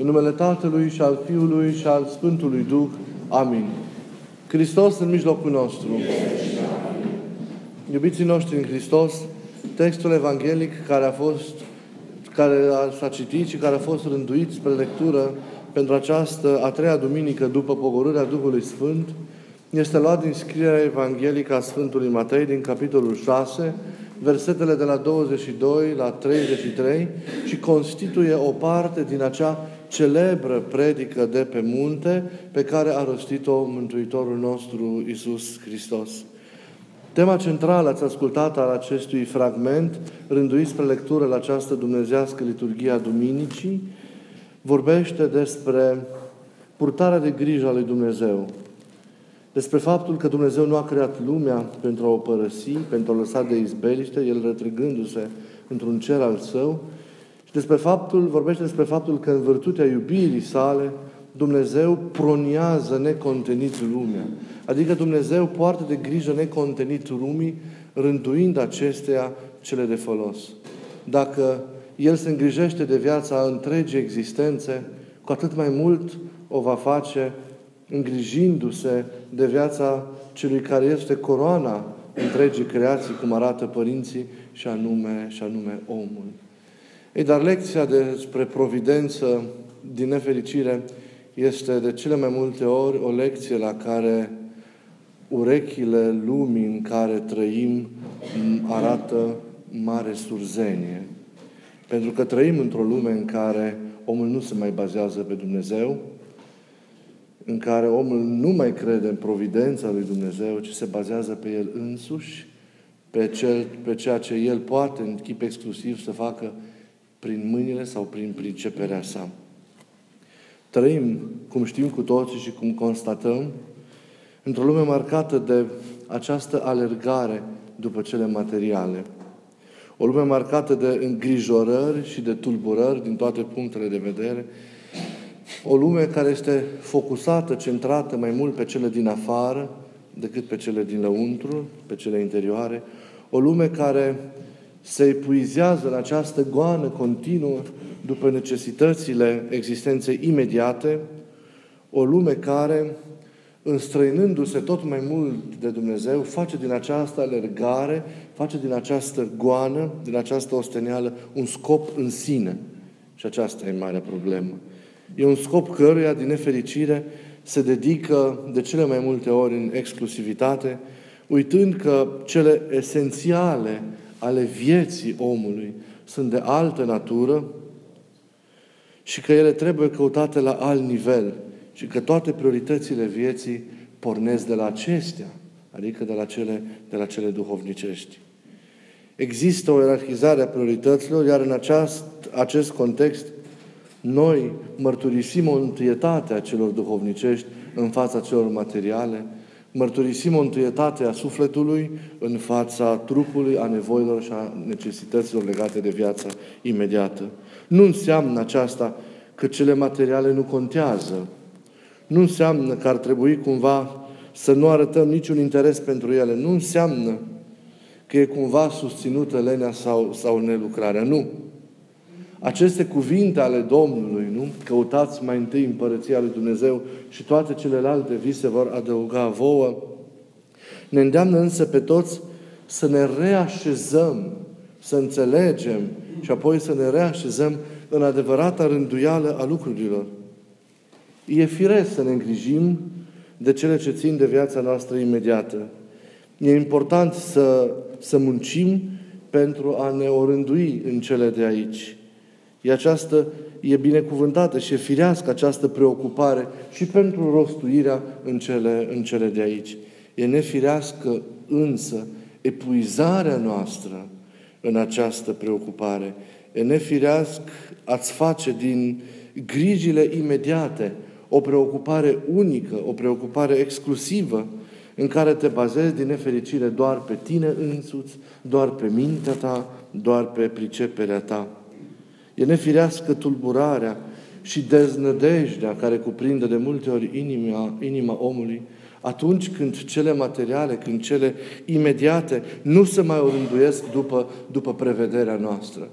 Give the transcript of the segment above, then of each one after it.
În numele Tatălui și al Fiului și al Sfântului Duh. Amin. Hristos în mijlocul nostru. Iubiții noștri în Hristos, textul evanghelic care a fost care s-a citit și care a fost rânduit spre lectură pentru această a treia duminică după pogorârea Duhului Sfânt, este luat din scrierea evanghelică a Sfântului Matei din capitolul 6, versetele de la 22 la 33 și constituie o parte din acea celebră predică de pe munte pe care a rostit-o Mântuitorul nostru Isus Hristos. Tema centrală, ați ascultat, al acestui fragment, rânduit spre lectură la această dumnezească liturghia Duminicii, vorbește despre purtarea de grijă a lui Dumnezeu, despre faptul că Dumnezeu nu a creat lumea pentru a o părăsi, pentru a o lăsa de izbeliște, El retrăgându-se într-un cer al Său, și despre faptul, vorbește despre faptul că în virtutea iubirii sale, Dumnezeu proniază necontenit lumea. Adică Dumnezeu poartă de grijă necontenit lumii, rânduind acestea cele de folos. Dacă El se îngrijește de viața întregii existențe, cu atât mai mult o va face îngrijindu-se de viața celui care este coroana întregii creații, cum arată părinții, și anume, și anume omul. Ei, dar lecția despre providență, din nefericire, este de cele mai multe ori o lecție la care urechile lumii în care trăim arată mare surzenie. Pentru că trăim într-o lume în care omul nu se mai bazează pe Dumnezeu, în care omul nu mai crede în providența lui Dumnezeu, ci se bazează pe el însuși, pe, cel, pe ceea ce el poate în chip exclusiv să facă prin mâinile sau prin priceperea sa. Trăim, cum știm cu toții și cum constatăm, într-o lume marcată de această alergare după cele materiale. O lume marcată de îngrijorări și de tulburări din toate punctele de vedere. O lume care este focusată, centrată mai mult pe cele din afară decât pe cele din lăuntru, pe cele interioare. O lume care se epuizează în această goană continuă după necesitățile existenței imediate, o lume care, înstrăinându-se tot mai mult de Dumnezeu, face din această alergare, face din această goană, din această osteneală, un scop în sine. Și aceasta e marea problemă. E un scop căruia, din nefericire, se dedică de cele mai multe ori în exclusivitate, uitând că cele esențiale ale vieții omului sunt de altă natură și că ele trebuie căutate la alt nivel și că toate prioritățile vieții pornesc de la acestea, adică de la cele, de la cele duhovnicești. Există o ierarhizare a priorităților, iar în aceast, acest context noi mărturisim o întâietate a celor duhovnicești în fața celor materiale, mărturisim o întâietate a sufletului în fața trupului, a nevoilor și a necesităților legate de viața imediată. Nu înseamnă aceasta că cele materiale nu contează. Nu înseamnă că ar trebui cumva să nu arătăm niciun interes pentru ele. Nu înseamnă că e cumva susținută lenea sau, sau nelucrarea. Nu. Aceste cuvinte ale Domnului, nu? Căutați mai întâi împărăția lui Dumnezeu și toate celelalte vi se vor adăuga vouă. Ne îndeamnă însă pe toți să ne reașezăm, să înțelegem și apoi să ne reașezăm în adevărata rânduială a lucrurilor. E firesc să ne îngrijim de cele ce țin de viața noastră imediată. E important să, să muncim pentru a ne orândui în cele de aici. E această, e binecuvântată și e firească această preocupare și pentru rostuirea în cele, în cele de aici. E nefirească însă epuizarea noastră în această preocupare. E nefirească ați face din grijile imediate o preocupare unică, o preocupare exclusivă, în care te bazezi din nefericire doar pe tine însuți, doar pe mintea ta, doar pe priceperea ta. E nefirească tulburarea și deznădejdea care cuprinde de multe ori inima, inima omului, atunci când cele materiale, când cele imediate nu se mai orânduiesc după, după prevederea noastră.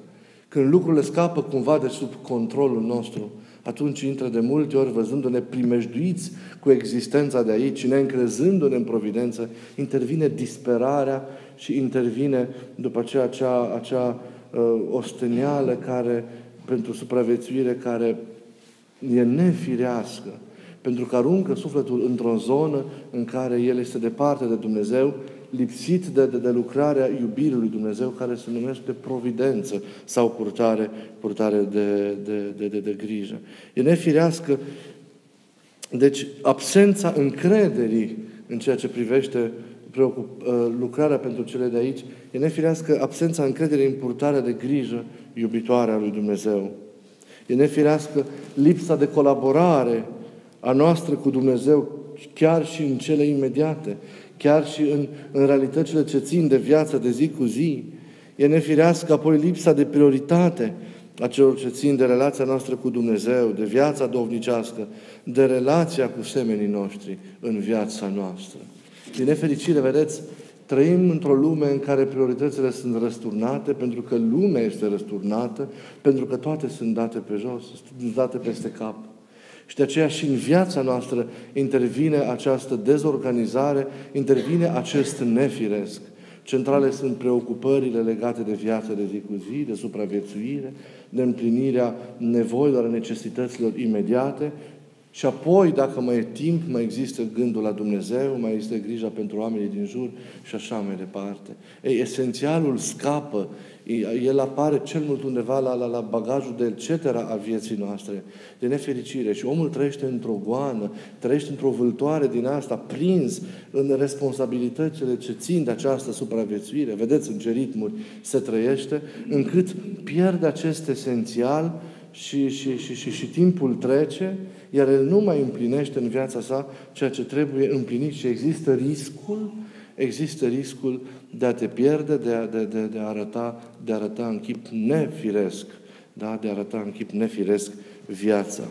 Când lucrurile scapă cumva de sub controlul nostru, atunci intră de multe ori, văzându-ne primejduiți cu existența de aici, neîncrezându-ne în providență, intervine disperarea și intervine după aceea acea, acea uh, ostenială care, pentru supraviețuire, care e nefirească, pentru că aruncă sufletul într-o zonă în care el este departe de Dumnezeu, lipsit de, de, de lucrarea iubirii lui Dumnezeu, care se numește providență sau purtare, purtare de, de, de, de, de grijă. E nefirească, deci, absența încrederii în ceea ce privește preocup, uh, lucrarea pentru cele de aici, e nefirească absența încrederii în purtarea de grijă iubitoare a lui Dumnezeu. E nefirească lipsa de colaborare a noastră cu Dumnezeu, chiar și în cele imediate, chiar și în, în realitățile ce țin de viață de zi cu zi. E nefirească apoi lipsa de prioritate a celor ce țin de relația noastră cu Dumnezeu, de viața dovnicească, de relația cu semenii noștri în viața noastră. Din nefericire, vedeți, trăim într-o lume în care prioritățile sunt răsturnate, pentru că lumea este răsturnată, pentru că toate sunt date pe jos, sunt date peste cap. Și de aceea și în viața noastră intervine această dezorganizare, intervine acest nefiresc. Centrale sunt preocupările legate de viața de zi cu zi, de supraviețuire, de împlinirea nevoilor, necesităților imediate și apoi, dacă mai e timp, mai există gândul la Dumnezeu, mai există grija pentru oamenii din jur și așa mai departe. Ei, esențialul scapă el apare cel mult undeva la, la, la bagajul de etc. a vieții noastre, de nefericire. Și omul trăiește într-o goană, trăiește într-o vâltoare din asta, prins în responsabilitățile ce țin de această supraviețuire. Vedeți în ce ritmuri se trăiește, încât pierde acest esențial și, și, și, și, și timpul trece, iar el nu mai împlinește în viața sa ceea ce trebuie împlinit și există riscul există riscul de a te pierde, de a, de, de, de a, arăta, de a arăta în chip nefiresc, da? de a arăta în chip nefiresc viața.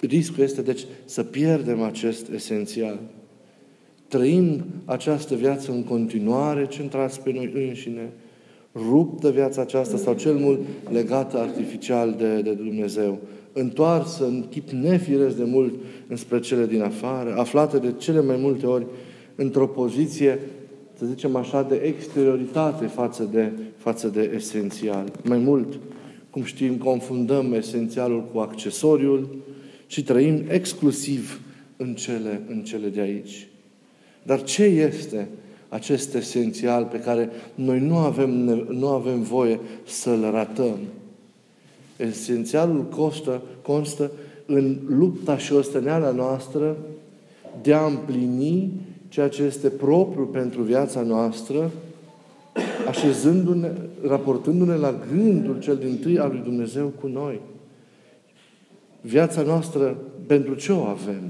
Riscul este, deci, să pierdem acest esențial. Trăim această viață în continuare, centrați pe noi înșine, ruptă viața aceasta sau cel mult legată artificial de, de Dumnezeu, întoarsă în chip nefiresc de mult înspre cele din afară, aflate de cele mai multe ori într-o poziție, să zicem așa, de exterioritate față de, față de esențial. Mai mult, cum știm, confundăm esențialul cu accesoriul și trăim exclusiv în cele, în cele de aici. Dar ce este acest esențial pe care noi nu avem, nu avem voie să-l ratăm? Esențialul costă, constă în lupta și osteneala noastră de a împlini ceea ce este propriu pentru viața noastră, așezându-ne, raportându-ne la gândul cel din tâi al lui Dumnezeu cu noi. Viața noastră, pentru ce o avem?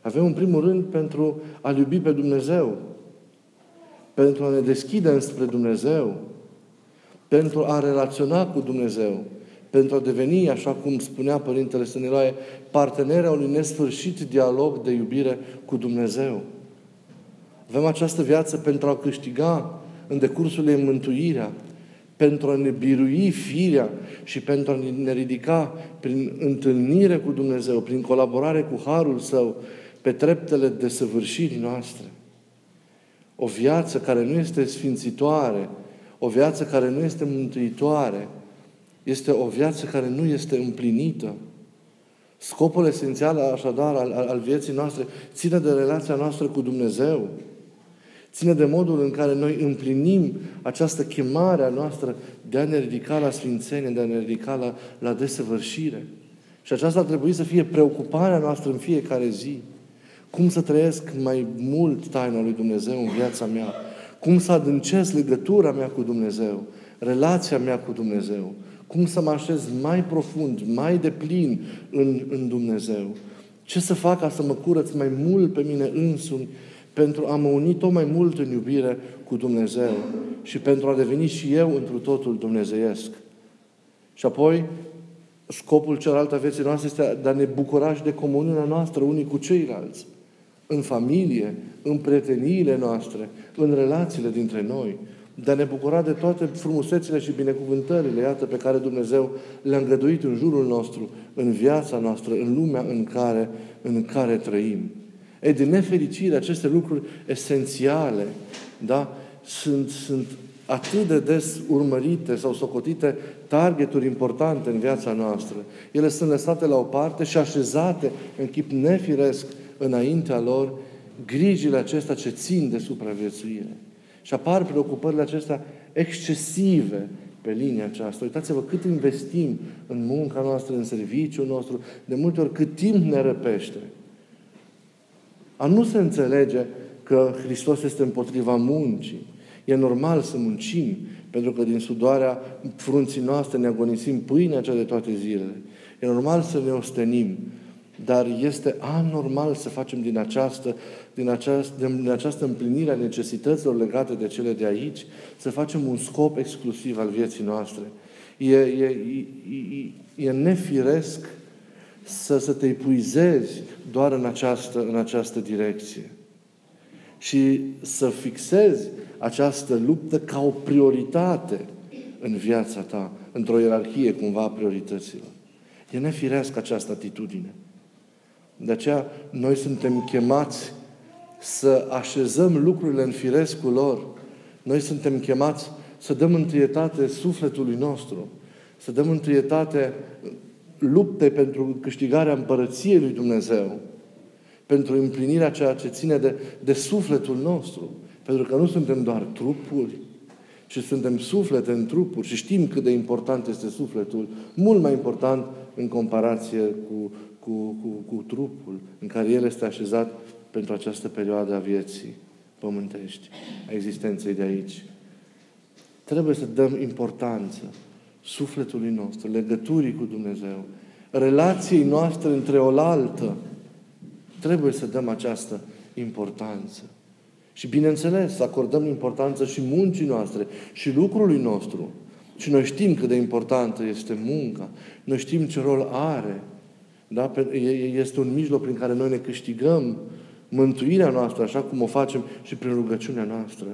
Avem, în primul rând, pentru a-L iubi pe Dumnezeu, pentru a ne deschide înspre Dumnezeu, pentru a relaționa cu Dumnezeu, pentru a deveni, așa cum spunea Părintele Stăniloae, partenerea unui nesfârșit dialog de iubire cu Dumnezeu. Avem această viață pentru a câștiga în decursul ei mântuirea, pentru a ne birui firea și pentru a ne ridica prin întâlnire cu Dumnezeu, prin colaborare cu Harul Său, pe treptele de săvârșirii noastre. O viață care nu este sfințitoare, o viață care nu este mântuitoare, este o viață care nu este împlinită. Scopul esențial, așadar, al, al vieții noastre ține de relația noastră cu Dumnezeu. Ține de modul în care noi împlinim această chemare a noastră de a ne ridica la sfințenie, de a ne ridica la, la desăvârșire. Și aceasta ar trebui să fie preocuparea noastră în fiecare zi. Cum să trăiesc mai mult taina lui Dumnezeu în viața mea? Cum să adâncesc legătura mea cu Dumnezeu? Relația mea cu Dumnezeu? cum să mă așez mai profund, mai deplin în, în Dumnezeu. Ce să fac ca să mă curăț mai mult pe mine însumi pentru a mă uni tot mai mult în iubire cu Dumnezeu și pentru a deveni și eu întru totul dumnezeiesc. Și apoi, scopul celălalt a vieții noastre este de a ne bucura și de comuniunea noastră unii cu ceilalți. În familie, în prieteniile noastre, în relațiile dintre noi. de a ne bucura de toate frumusețile și binecuvântările, iată, pe care Dumnezeu le-a îngăduit în jurul nostru, în viața noastră, în lumea în care, în care trăim. E, din nefericire, aceste lucruri esențiale, da, sunt, sunt atât de des urmărite sau socotite targeturi importante în viața noastră. Ele sunt lăsate la o parte și așezate în chip nefiresc înaintea lor grijile acestea ce țin de supraviețuire. Și apar preocupările acestea excesive pe linia aceasta. Uitați-vă cât investim în munca noastră, în serviciul nostru, de multe ori cât timp ne răpește. A nu se înțelege că Hristos este împotriva muncii. E normal să muncim, pentru că din sudoarea frunții noastre ne agonisim pâinea cea de toate zilele. E normal să ne ostenim, dar este anormal să facem din această, din această, din această împlinire a necesităților legate de cele de aici, să facem un scop exclusiv al vieții noastre. E, e, e, e nefiresc să, să te epuizezi doar în această, în această direcție. Și să fixezi această luptă ca o prioritate în viața ta, într-o ierarhie cumva a priorităților. E nefirească această atitudine. De aceea noi suntem chemați să așezăm lucrurile în firescul lor. Noi suntem chemați să dăm întâietate sufletului nostru, să dăm întâietate luptei pentru câștigarea împărăției lui Dumnezeu, pentru împlinirea ceea ce ține de, de sufletul nostru. Pentru că nu suntem doar trupuri, ci suntem suflete în trupuri și știm cât de important este sufletul, mult mai important în comparație cu, cu, cu, cu trupul în care el este așezat pentru această perioadă a vieții pământești, a existenței de aici. Trebuie să dăm importanță sufletului nostru, legăturii cu Dumnezeu, relației noastre între oaltă. Trebuie să dăm această importanță. Și bineînțeles, să acordăm importanță și muncii noastre și lucrului nostru. Și noi știm cât de importantă este munca. Noi știm ce rol are. Da? Este un mijloc prin care noi ne câștigăm mântuirea noastră, așa cum o facem și prin rugăciunea noastră.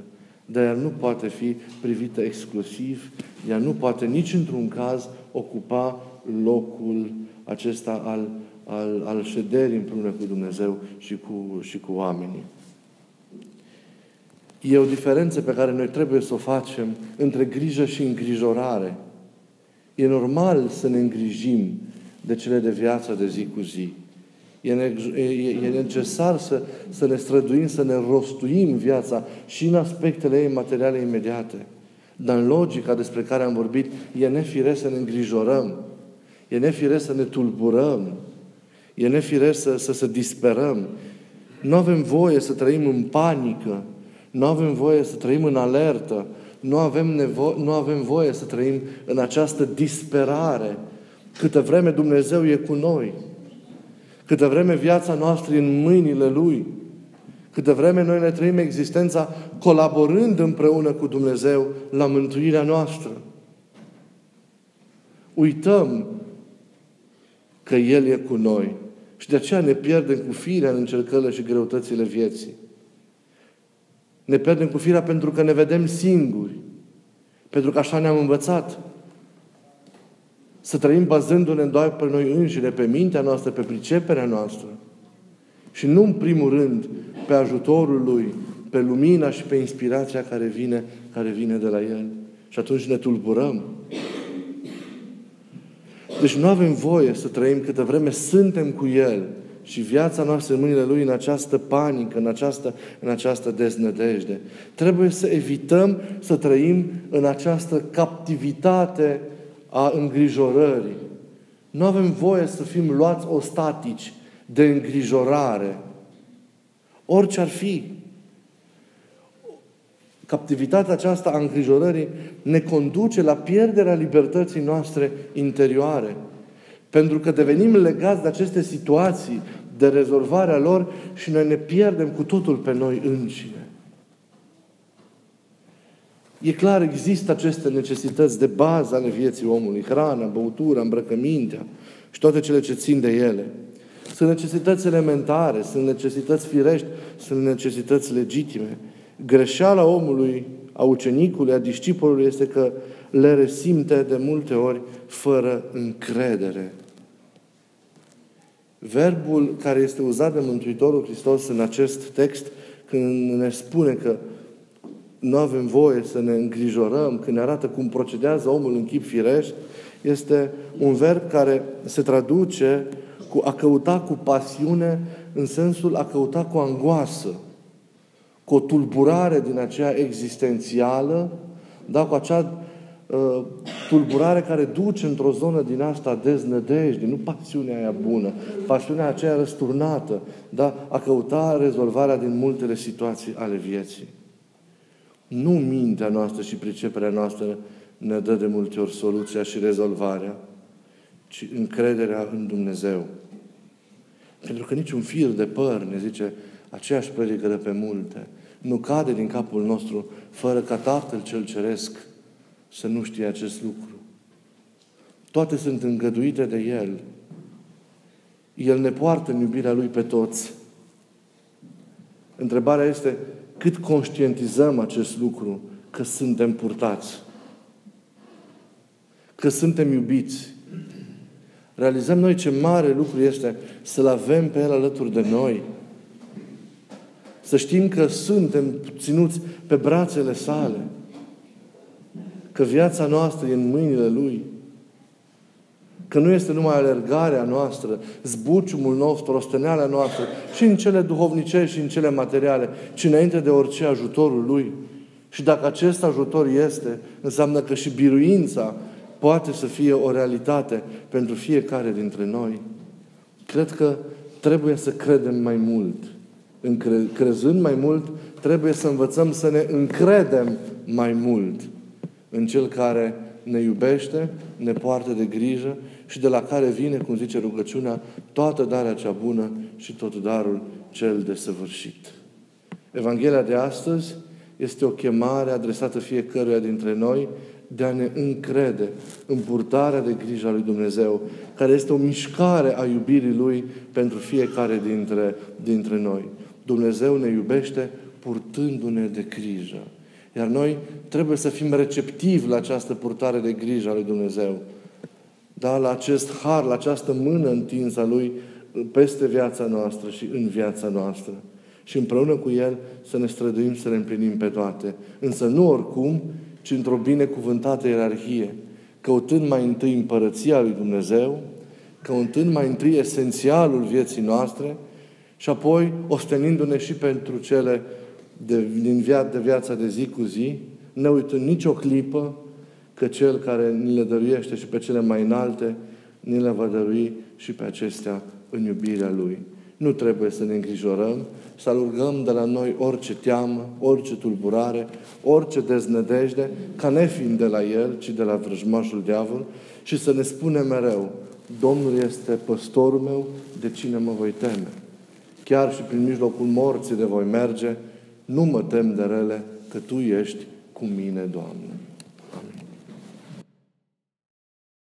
Dar ea nu poate fi privită exclusiv, ea nu poate nici într-un caz ocupa locul acesta al, al, al șederii împreună cu Dumnezeu și cu, și cu oamenii. E o diferență pe care noi trebuie să o facem între grijă și îngrijorare. E normal să ne îngrijim de cele de viață de zi cu zi. E, e, e necesar să, să ne străduim, să ne rostuim viața și în aspectele ei materiale imediate. Dar în logica despre care am vorbit, e nefiresc să ne îngrijorăm. E nefiresc să ne tulburăm. E nefiresc să, să se disperăm. Nu avem voie să trăim în panică, nu avem voie să trăim în alertă. Nu avem, nevo- nu avem voie să trăim în această disperare. Câtă vreme Dumnezeu e cu noi. Câtă vreme viața noastră e în mâinile Lui. Câtă vreme noi ne trăim existența colaborând împreună cu Dumnezeu la mântuirea noastră. Uităm că El e cu noi. Și de aceea ne pierdem cu firea în încercările și greutățile vieții. Ne pierdem cu firea pentru că ne vedem singuri. Pentru că așa ne-am învățat. Să trăim bazându-ne doar pe noi înșine, pe mintea noastră, pe priceperea noastră. Și nu în primul rând pe ajutorul Lui, pe lumina și pe inspirația care vine, care vine de la El. Și atunci ne tulburăm. Deci nu avem voie să trăim câtă vreme suntem cu El și viața noastră în mâinile Lui în această panică, în această, în această deznădejde. Trebuie să evităm să trăim în această captivitate a îngrijorării. Nu avem voie să fim luați ostatici de îngrijorare. Orice ar fi. Captivitatea aceasta a îngrijorării ne conduce la pierderea libertății noastre interioare. Pentru că devenim legați de aceste situații, de rezolvarea lor și noi ne pierdem cu totul pe noi înșine. E clar, există aceste necesități de bază ale vieții omului. Hrana, băutura, îmbrăcămintea și toate cele ce țin de ele. Sunt necesități elementare, sunt necesități firești, sunt necesități legitime. Greșeala omului a ucenicului, a discipolului, este că le resimte de multe ori fără încredere. Verbul care este uzat de Mântuitorul Hristos în acest text, când ne spune că nu avem voie să ne îngrijorăm, când ne arată cum procedează omul în chip firești, este un verb care se traduce cu a căuta cu pasiune în sensul a căuta cu angoasă, cu o tulburare din aceea existențială, da, cu acea uh, tulburare care duce într-o zonă din asta deznădejde, nu pasiunea aia bună, pasiunea aceea răsturnată, da, a căuta rezolvarea din multele situații ale vieții. Nu mintea noastră și priceperea noastră ne dă de multe ori soluția și rezolvarea, ci încrederea în Dumnezeu. Pentru că niciun fir de păr, ne zice, aceeași predică de pe multe, nu cade din capul nostru fără ca Tatăl cel Ceresc să nu știe acest lucru. Toate sunt îngăduite de El. El ne poartă în iubirea Lui pe toți. Întrebarea este cât conștientizăm acest lucru că suntem purtați, că suntem iubiți. Realizăm noi ce mare lucru este să-L avem pe El alături de noi. Să știm că suntem ținuți pe brațele sale. Că viața noastră e în mâinile Lui. Că nu este numai alergarea noastră, zbuciumul nostru, osteneala noastră, și în cele duhovnicești și în cele materiale, ci înainte de orice ajutorul Lui. Și dacă acest ajutor este, înseamnă că și biruința poate să fie o realitate pentru fiecare dintre noi. Cred că trebuie să credem mai mult. Încre- crezând mai mult, trebuie să învățăm să ne încredem mai mult în Cel care ne iubește, ne poartă de grijă și de la care vine, cum zice rugăciunea, toată darea cea bună și tot darul cel de săvârșit. Evanghelia de astăzi este o chemare adresată fiecăruia dintre noi de a ne încrede în purtarea de grijă a lui Dumnezeu, care este o mișcare a iubirii Lui pentru fiecare dintre, dintre noi. Dumnezeu ne iubește purtându-ne de grijă. Iar noi trebuie să fim receptivi la această purtare de grijă a lui Dumnezeu. Da? La acest har, la această mână întinsă a Lui peste viața noastră și în viața noastră. Și împreună cu El să ne străduim să le împlinim pe toate. Însă nu oricum, ci într-o binecuvântată ierarhie, căutând mai întâi împărăția lui Dumnezeu, căutând mai întâi esențialul vieții noastre și apoi ostenindu-ne și pentru cele de, din via, de viața de zi cu zi, ne uitând nicio clipă că Cel care ni le dăruiește și pe cele mai înalte, ni le va dărui și pe acestea în iubirea Lui. Nu trebuie să ne îngrijorăm, să alurgăm de la noi orice teamă, orice tulburare, orice deznădejde, ca nefiind de la El, ci de la vrăjmașul diavol, și să ne spunem mereu, Domnul este păstorul meu, de cine mă voi teme? Chiar și prin mijlocul morții de voi merge, nu mă tem de rele, că Tu ești cu mine, Doamne.